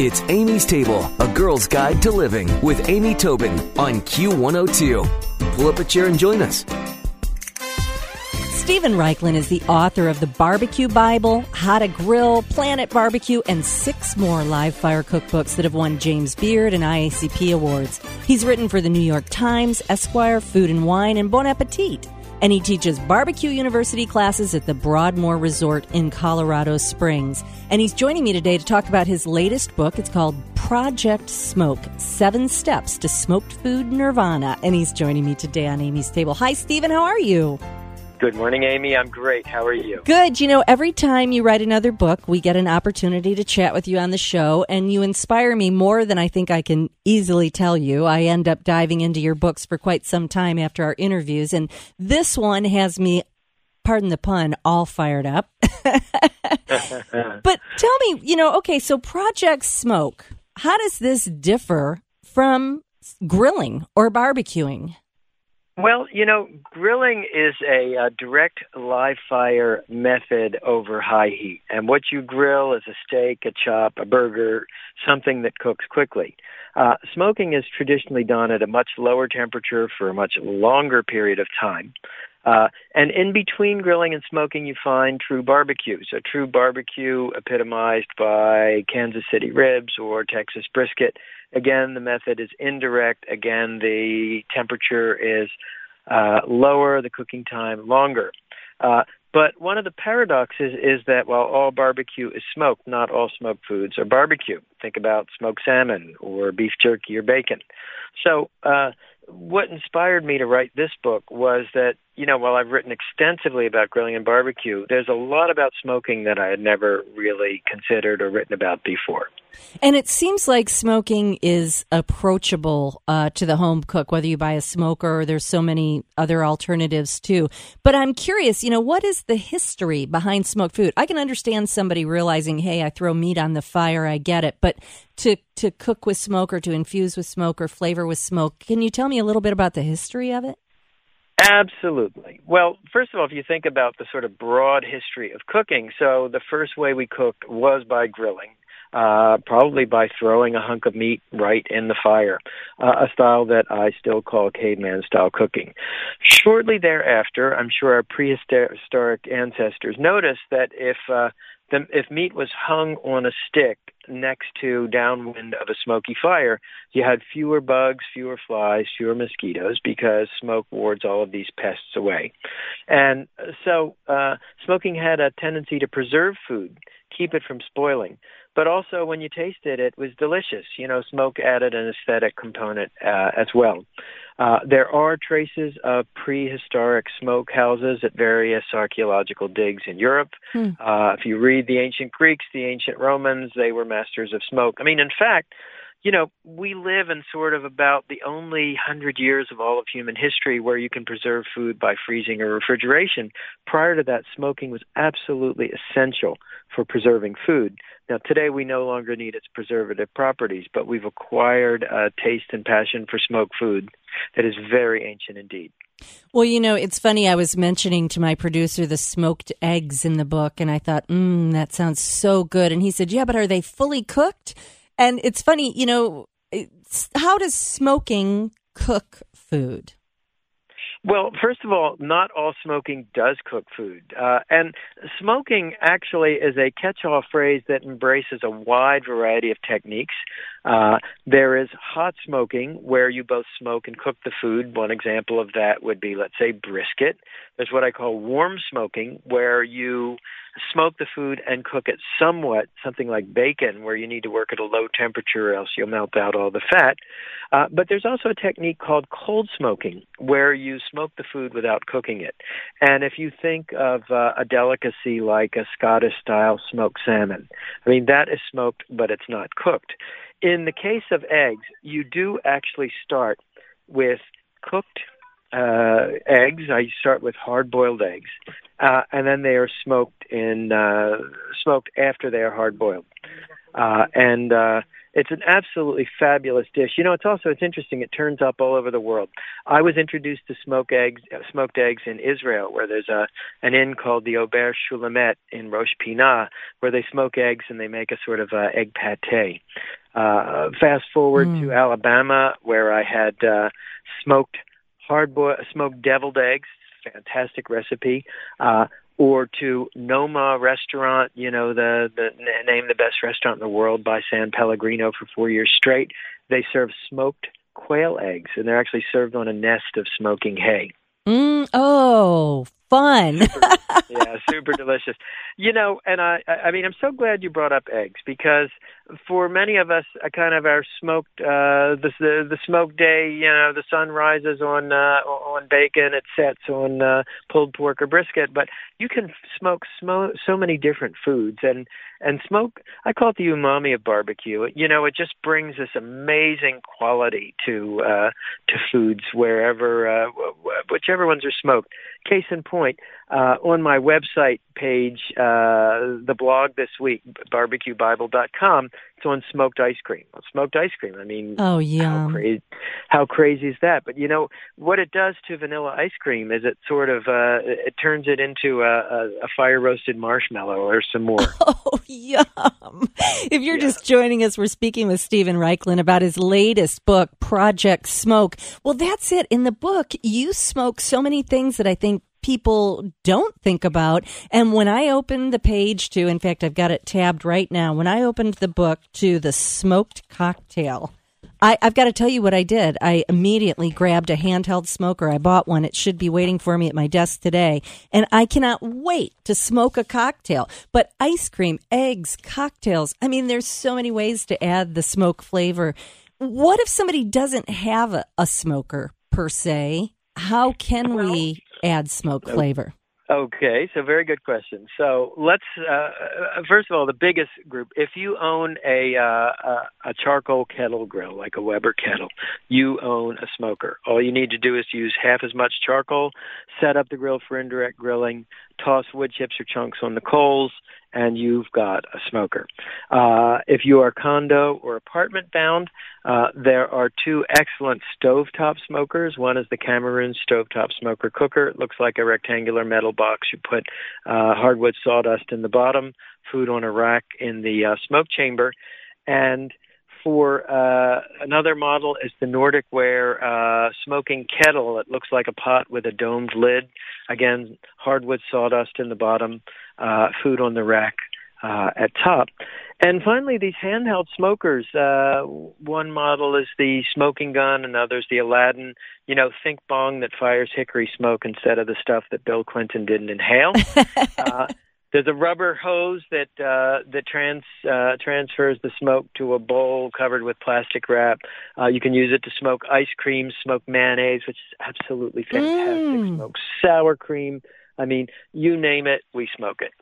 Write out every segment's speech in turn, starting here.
It's Amy's Table, a girl's guide to living with Amy Tobin on Q102. Pull up a chair and join us. Steven Raichlen is the author of The Barbecue Bible, How to Grill, Planet Barbecue, and six more live fire cookbooks that have won James Beard and IACP awards. He's written for the New York Times, Esquire, Food and Wine, and Bon Appetit and he teaches barbecue university classes at the Broadmoor Resort in Colorado Springs. And he's joining me today to talk about his latest book. It's called Project Smoke Seven Steps to Smoked Food Nirvana. And he's joining me today on Amy's Table. Hi, Steven. How are you? Good morning, Amy. I'm great. How are you? Good. You know, every time you write another book, we get an opportunity to chat with you on the show, and you inspire me more than I think I can easily tell you. I end up diving into your books for quite some time after our interviews, and this one has me, pardon the pun, all fired up. but tell me, you know, okay, so Project Smoke, how does this differ from grilling or barbecuing? Well, you know, grilling is a, a direct live fire method over high heat. And what you grill is a steak, a chop, a burger, something that cooks quickly. Uh, smoking is traditionally done at a much lower temperature for a much longer period of time. Uh, and in between grilling and smoking, you find true barbecue. So true barbecue epitomized by Kansas City ribs or Texas brisket. Again, the method is indirect. Again, the temperature is uh, lower, the cooking time longer. Uh, but one of the paradoxes is that while all barbecue is smoked, not all smoked foods are barbecue. Think about smoked salmon or beef jerky or bacon. So, uh, what inspired me to write this book was that, you know, while I've written extensively about grilling and barbecue, there's a lot about smoking that I had never really considered or written about before. And it seems like smoking is approachable uh, to the home cook, whether you buy a smoker or there's so many other alternatives too. But I'm curious, you know, what is the history behind smoked food? I can understand somebody realizing, hey, I throw meat on the fire, I get it. But to, to cook with smoke or to infuse with smoke or flavor with smoke, can you tell me a little bit about the history of it? Absolutely. Well, first of all, if you think about the sort of broad history of cooking, so the first way we cooked was by grilling uh, probably by throwing a hunk of meat right in the fire, uh, a style that I still call caveman style cooking. Shortly thereafter, I'm sure our prehistoric ancestors noticed that if uh, the, if meat was hung on a stick next to downwind of a smoky fire, you had fewer bugs, fewer flies, fewer mosquitoes because smoke wards all of these pests away. And so uh, smoking had a tendency to preserve food, keep it from spoiling but also when you tasted it, it was delicious. You know, smoke added an aesthetic component uh, as well. Uh, there are traces of prehistoric smoke houses at various archaeological digs in Europe. Hmm. Uh, if you read the ancient Greeks, the ancient Romans, they were masters of smoke. I mean, in fact, you know, we live in sort of about the only hundred years of all of human history where you can preserve food by freezing or refrigeration. Prior to that, smoking was absolutely essential for preserving food. Now, today we no longer need its preservative properties, but we've acquired a taste and passion for smoked food that is very ancient indeed. Well, you know, it's funny. I was mentioning to my producer the smoked eggs in the book, and I thought, mmm, that sounds so good. And he said, yeah, but are they fully cooked? And it's funny, you know, how does smoking cook food? Well, first of all, not all smoking does cook food. Uh, and smoking actually is a catch-all phrase that embraces a wide variety of techniques. Uh, there is hot smoking where you both smoke and cook the food. One example of that would be, let's say, brisket. There's what I call warm smoking where you smoke the food and cook it somewhat, something like bacon, where you need to work at a low temperature or else you'll melt out all the fat. Uh, but there's also a technique called cold smoking, where you smoke the food without cooking it. And if you think of uh, a delicacy like a Scottish style smoked salmon, I mean, that is smoked, but it's not cooked. In the case of eggs, you do actually start with cooked uh, eggs. I start with hard boiled eggs uh, and then they are smoked in uh, smoked after they are hard boiled. Uh, and uh, it's an absolutely fabulous dish. You know, it's also it's interesting. It turns up all over the world. I was introduced to smoked eggs, smoked eggs in Israel, where there's a an inn called the Auberge Shulamit in Rosh Pinah, where they smoke eggs and they make a sort of uh, egg pate. Uh, fast forward mm. to Alabama, where I had uh, smoked hard boiled, smoked deviled eggs. Fantastic recipe. Uh, or to Noma Restaurant, you know, the, the name the best restaurant in the world by San Pellegrino for four years straight. They serve smoked quail eggs, and they're actually served on a nest of smoking hay. Mm, oh, fun. super, yeah, super delicious. You know, and I I mean I'm so glad you brought up eggs because for many of us a kind of our smoked uh the the, the smoked day, you know, the sun rises on uh on bacon, it sets on uh pulled pork or brisket, but you can smoke smo- so many different foods and and smoke I call it the umami of barbecue. You know, it just brings this amazing quality to uh to foods wherever uh whichever ones are smoked. Case in point, uh, on my website page, uh, the blog this week, barbecuebible.com, it's on smoked ice cream. Well, smoked ice cream. I mean, oh yeah, how crazy, how crazy is that? But you know what it does to vanilla ice cream is it sort of uh, it turns it into a, a, a fire roasted marshmallow or some more. Oh yum! If you're yeah. just joining us, we're speaking with Steven Raichlen about his latest book, Project Smoke. Well, that's it. In the book, you smoke so many things that I think people don't think about. And when I opened the page to, in fact, I've got it tabbed right now. When I opened the book to the smoked cocktail, I, have got to tell you what I did. I immediately grabbed a handheld smoker. I bought one. It should be waiting for me at my desk today. And I cannot wait to smoke a cocktail. But ice cream, eggs, cocktails. I mean, there's so many ways to add the smoke flavor. What if somebody doesn't have a, a smoker per se? How can we add smoke flavor? Okay, so very good question. So let's uh, uh, first of all, the biggest group. If you own a uh, a charcoal kettle grill, like a Weber kettle, you own a smoker. All you need to do is use half as much charcoal, set up the grill for indirect grilling, toss wood chips or chunks on the coals, and you've got a smoker. Uh, if you are condo or apartment bound, uh, there are two excellent stovetop smokers. One is the Cameron stovetop smoker cooker. It looks like a rectangular metal box. You put uh, hardwood sawdust in the bottom, food on a rack in the uh, smoke chamber, and for uh, another model is the Nordic Ware uh, smoking kettle. It looks like a pot with a domed lid. Again, hardwood sawdust in the bottom, uh, food on the rack uh, at top. And finally, these handheld smokers. Uh, one model is the smoking gun, another's the Aladdin. You know, think bong that fires hickory smoke instead of the stuff that Bill Clinton didn't inhale. uh, there's a rubber hose that uh, that trans uh, transfers the smoke to a bowl covered with plastic wrap. Uh, you can use it to smoke ice cream, smoke mayonnaise, which is absolutely fantastic. Mm. Smoke sour cream. I mean, you name it, we smoke it.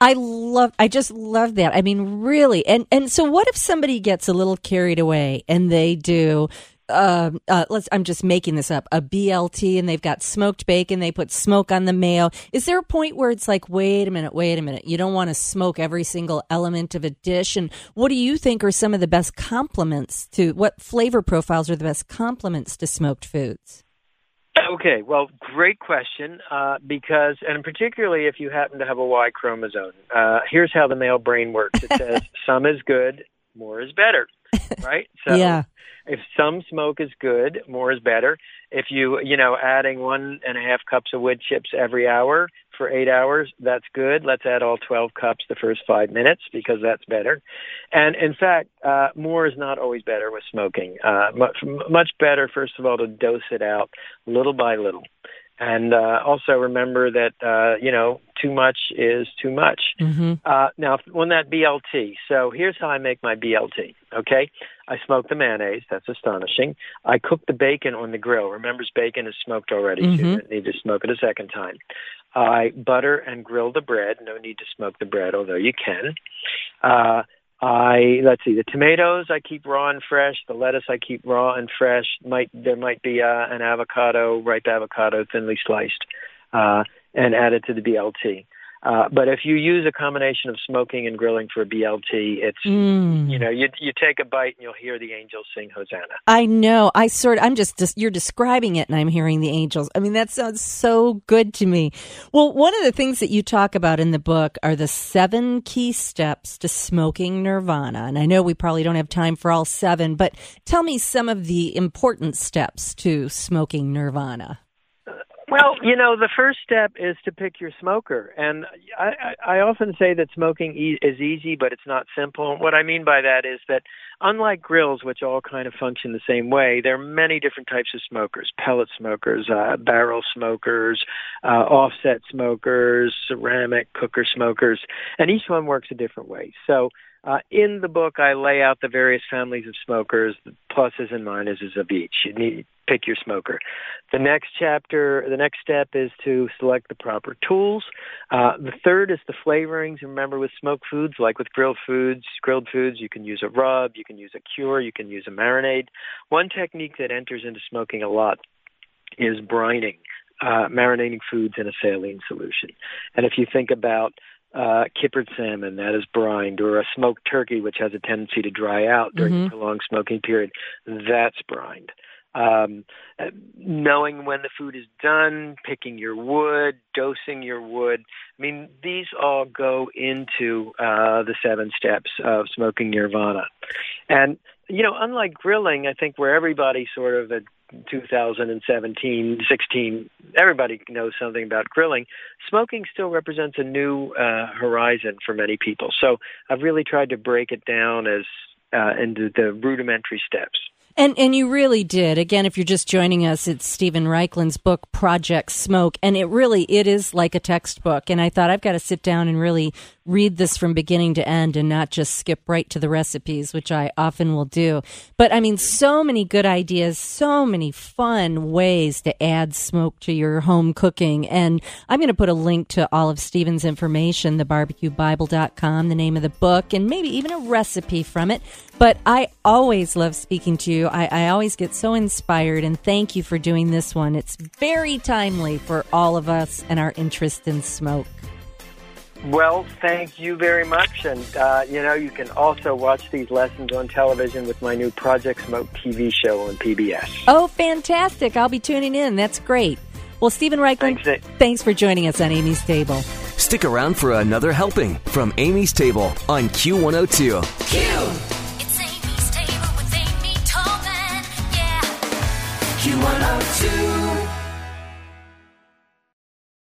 I love I just love that. I mean really. And and so what if somebody gets a little carried away and they do uh, uh, let's I'm just making this up a BLT and they've got smoked bacon they put smoke on the mayo is there a point where it's like wait a minute wait a minute you don't want to smoke every single element of a dish and what do you think are some of the best complements to what flavor profiles are the best complements to smoked foods Okay, well, great question. Uh, because, and particularly if you happen to have a Y chromosome, uh, here's how the male brain works. It says some is good, more is better, right? So, yeah if some smoke is good, more is better. If you, you know, adding one and a half cups of wood chips every hour for eight hours, that's good. Let's add all 12 cups the first five minutes because that's better. And in fact, uh, more is not always better with smoking. Uh, much, much better, first of all, to dose it out little by little. And uh, also remember that uh, you know too much is too much. Mm-hmm. Uh, now on that BLT, so here's how I make my BLT. Okay, I smoke the mayonnaise. That's astonishing. I cook the bacon on the grill. Remember, bacon is smoked already. Mm-hmm. So you don't need to smoke it a second time. I butter and grill the bread. No need to smoke the bread, although you can. Uh, I let's see the tomatoes I keep raw and fresh. The lettuce I keep raw and fresh. Might there might be uh, an avocado, ripe avocado, thinly sliced, uh, and added to the BLT. Uh, but if you use a combination of smoking and grilling for a BLT, it's mm. you know you you take a bite and you'll hear the angels sing Hosanna. I know. I sort of, I'm just you're describing it and I'm hearing the angels. I mean that sounds so good to me. Well, one of the things that you talk about in the book are the seven key steps to smoking nirvana. And I know we probably don't have time for all seven, but tell me some of the important steps to smoking nirvana. Well, you know, the first step is to pick your smoker, and I, I, I often say that smoking e- is easy, but it's not simple. What I mean by that is that unlike grills, which all kind of function the same way, there are many different types of smokers: pellet smokers, uh, barrel smokers, uh, offset smokers, ceramic cooker smokers, and each one works a different way. So uh, in the book, I lay out the various families of smokers, the pluses and minuses of each. You need pick your smoker. The next chapter, the next step is to select the proper tools. Uh, the third is the flavorings. Remember, with smoked foods, like with grilled foods, grilled foods, you can use a rub, you can use a cure, you can use a marinade. One technique that enters into smoking a lot is brining. Uh, marinating foods in a saline solution. And if you think about uh, kippered salmon that is brined, or a smoked turkey which has a tendency to dry out during mm-hmm. the prolonged smoking period, that's brined. Um, knowing when the food is done, picking your wood, dosing your wood. I mean, these all go into uh, the seven steps of smoking nirvana. And, you know, unlike grilling, I think where everybody sort of 2017, 16, everybody knows something about grilling. Smoking still represents a new uh, horizon for many people. So I've really tried to break it down as uh, into the rudimentary steps. And and you really did. Again, if you're just joining us, it's Steven Raichlen's book Project Smoke, and it really it is like a textbook. And I thought I've got to sit down and really read this from beginning to end and not just skip right to the recipes, which I often will do. But I mean, so many good ideas, so many fun ways to add smoke to your home cooking. And I'm going to put a link to all of Steven's information, thebarbecuebible.com, the name of the book, and maybe even a recipe from it. But I always love speaking to you. I, I always get so inspired, and thank you for doing this one. It's very timely for all of us and our interest in smoke. Well, thank you very much. And, uh, you know, you can also watch these lessons on television with my new Project Smoke TV show on PBS. Oh, fantastic. I'll be tuning in. That's great. Well, Steven Raichlen, thanks, thanks for joining us on Amy's Table. Stick around for another helping from Amy's Table on Q102. Q!